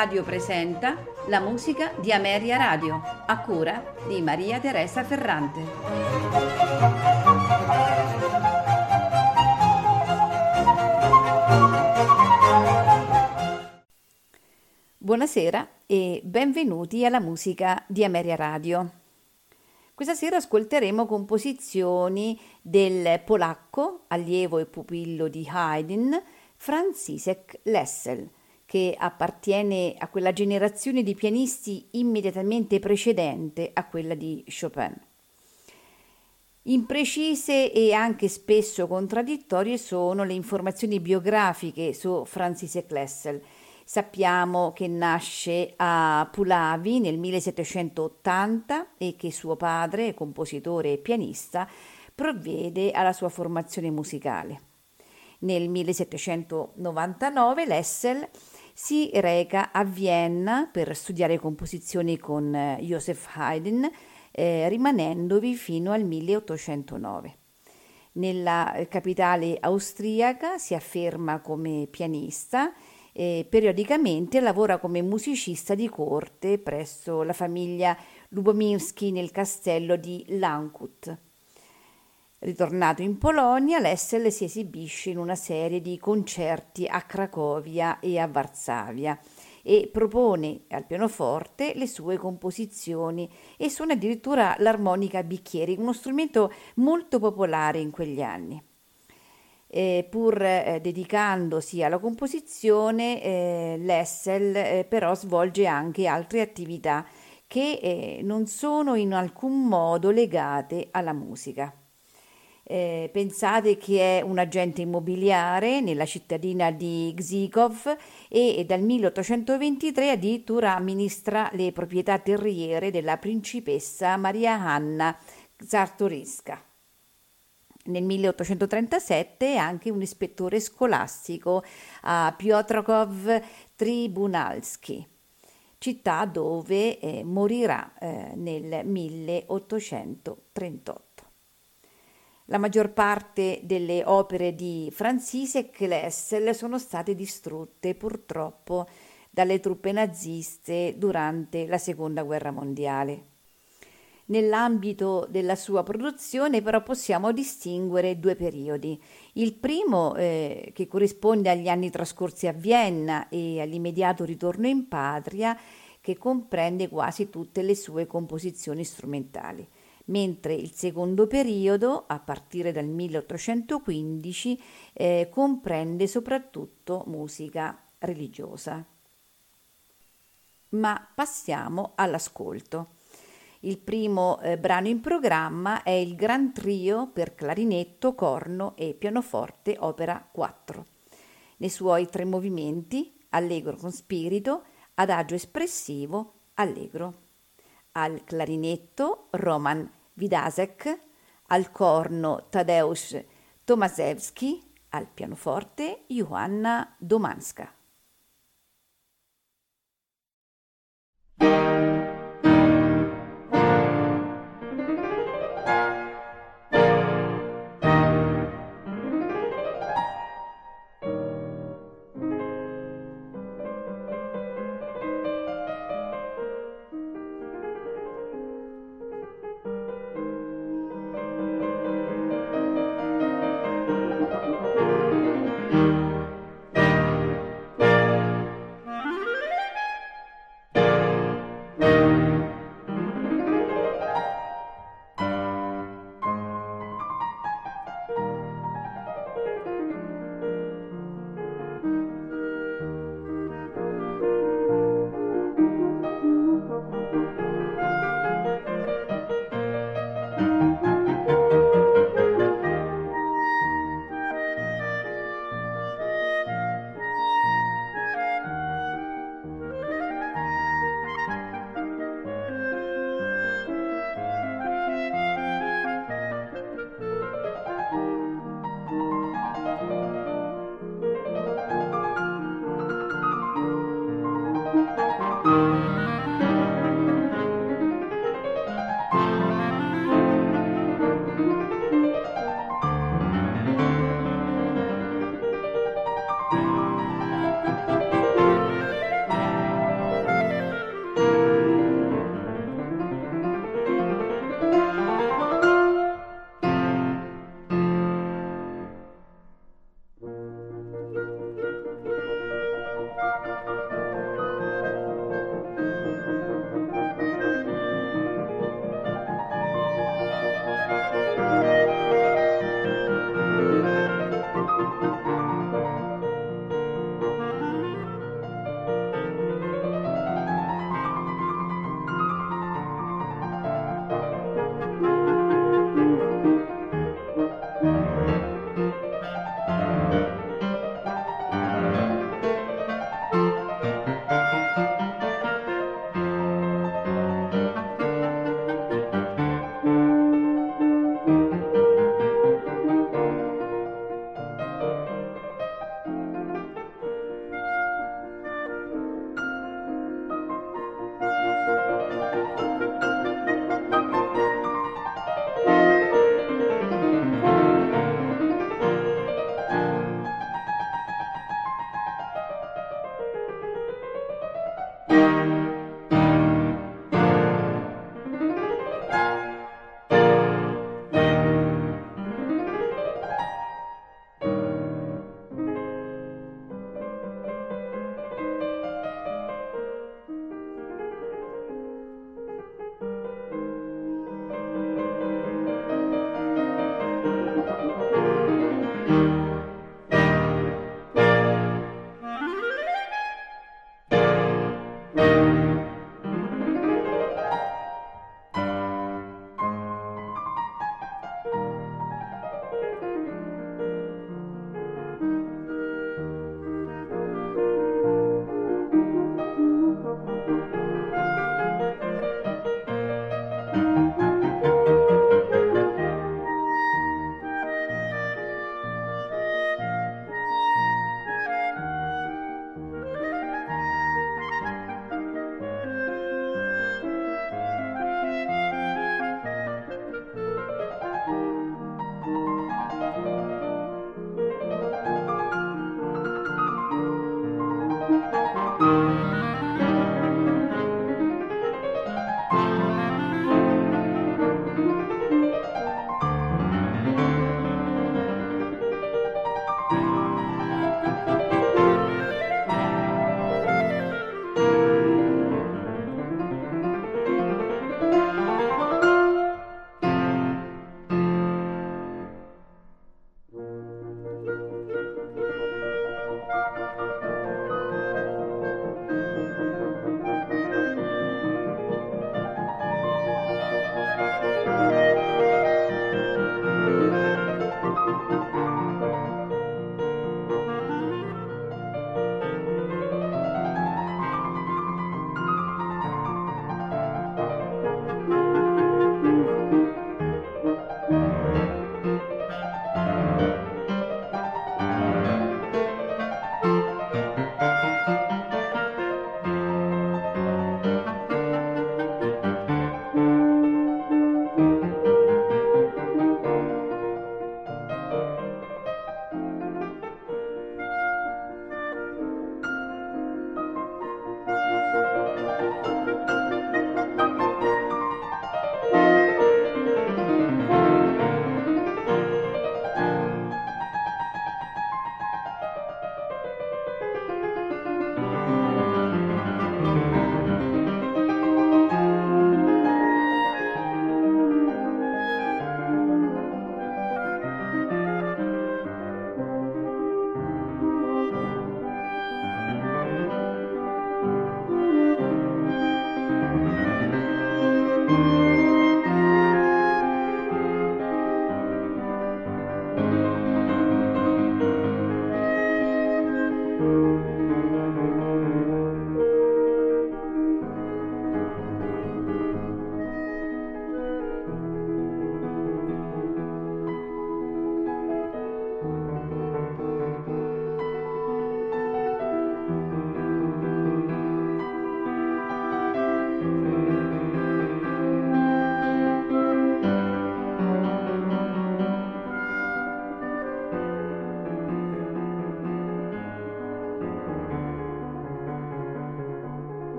Radio presenta la musica di Ameria Radio, a cura di Maria Teresa Ferrante. Buonasera e benvenuti alla musica di Ameria Radio. Questa sera ascolteremo composizioni del polacco, allievo e pupillo di Haydn, Franciszek Lessel, che appartiene a quella generazione di pianisti immediatamente precedente a quella di Chopin. Imprecise e anche spesso contraddittorie sono le informazioni biografiche su Franciszek Lessel. Sappiamo che nasce a Pulavi nel 1780 e che suo padre, compositore e pianista, provvede alla sua formazione musicale. Nel 1799 Lessel si reca a Vienna per studiare composizioni con eh, Joseph Haydn, eh, rimanendovi fino al 1809. Nella eh, capitale austriaca si afferma come pianista e periodicamente lavora come musicista di corte presso la famiglia Lubomirski nel castello di Lankut. Ritornato in Polonia, Lessel si esibisce in una serie di concerti a Cracovia e a Varsavia e propone al pianoforte le sue composizioni e suona addirittura l'armonica bicchieri, uno strumento molto popolare in quegli anni. Eh, pur eh, dedicandosi alla composizione, eh, Lessel eh, però svolge anche altre attività che eh, non sono in alcun modo legate alla musica. Eh, pensate che è un agente immobiliare nella cittadina di Gzikov e dal 1823 addirittura amministra le proprietà terriere della principessa Maria Anna Czartoryska. Nel 1837 è anche un ispettore scolastico a Piotrkov Tribunalski, città dove eh, morirà eh, nel 1838. La maggior parte delle opere di Francisek Lessel sono state distrutte purtroppo dalle truppe naziste durante la Seconda Guerra Mondiale. Nell'ambito della sua produzione però possiamo distinguere due periodi. Il primo, eh, che corrisponde agli anni trascorsi a Vienna e all'immediato ritorno in patria, che comprende quasi tutte le sue composizioni strumentali mentre il secondo periodo, a partire dal 1815, eh, comprende soprattutto musica religiosa. Ma passiamo all'ascolto. Il primo eh, brano in programma è il Gran Trio per clarinetto, corno e pianoforte, opera 4. Nei suoi tre movimenti, allegro con spirito, adagio espressivo, allegro. Al clarinetto Roman Vidasek, al corno Tadeusz Tomaszewski, al pianoforte Johanna Domanska.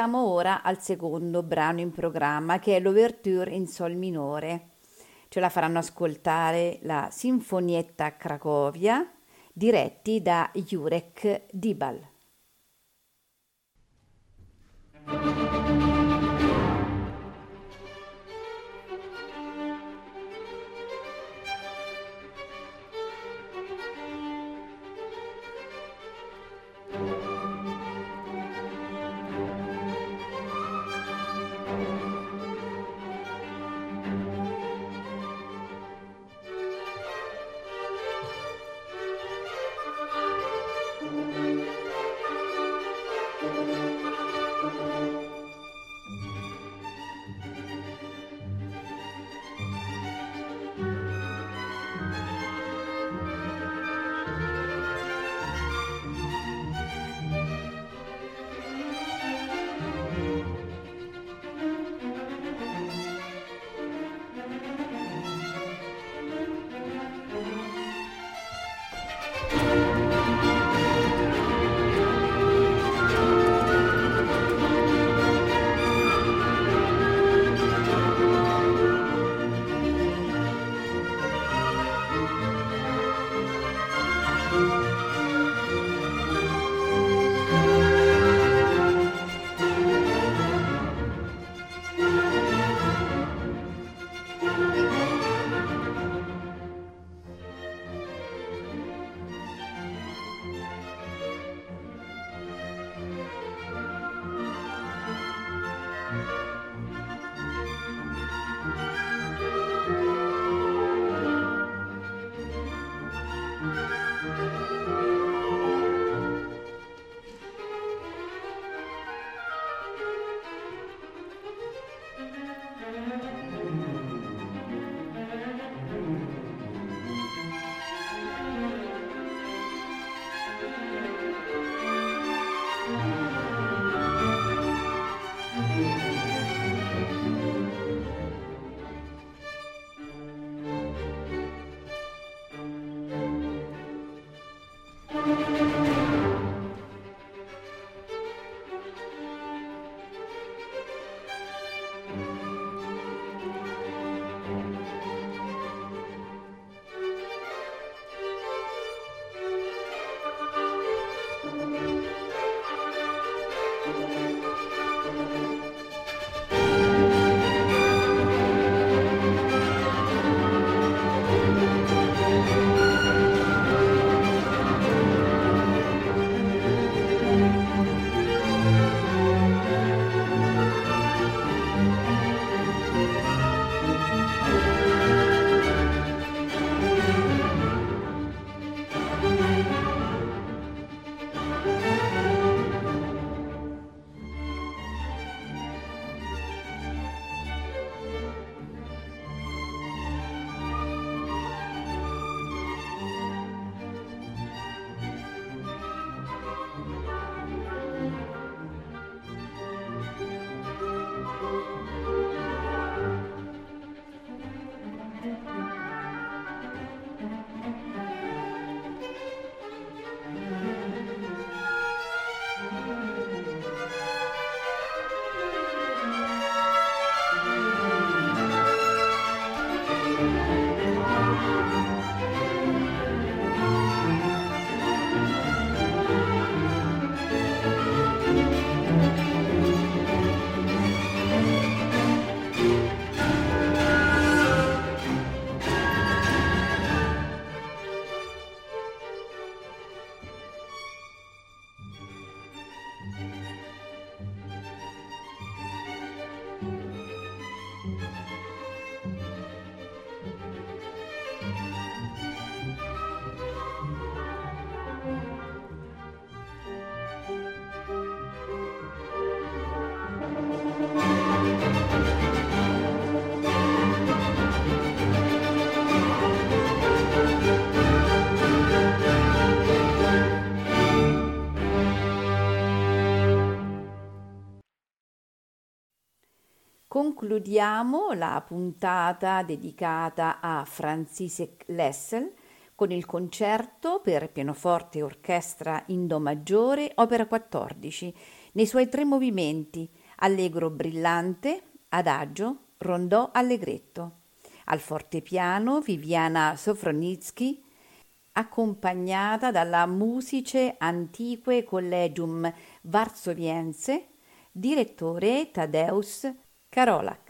Passiamo ora al secondo brano in programma che è l'Ouverture in Sol minore. Ce la faranno ascoltare la Sinfonietta Cracovia diretti da Jurek Dibal. Concludiamo la puntata dedicata a Franziszek Lessel con il concerto per pianoforte e orchestra in Do maggiore, opera 14, nei suoi tre movimenti, allegro brillante, adagio, rondò allegretto. Al fortepiano Viviana Sofronitsky, accompagnata dalla Musice Antique Collegium Varsoviense, direttore Tadeusz Karolak.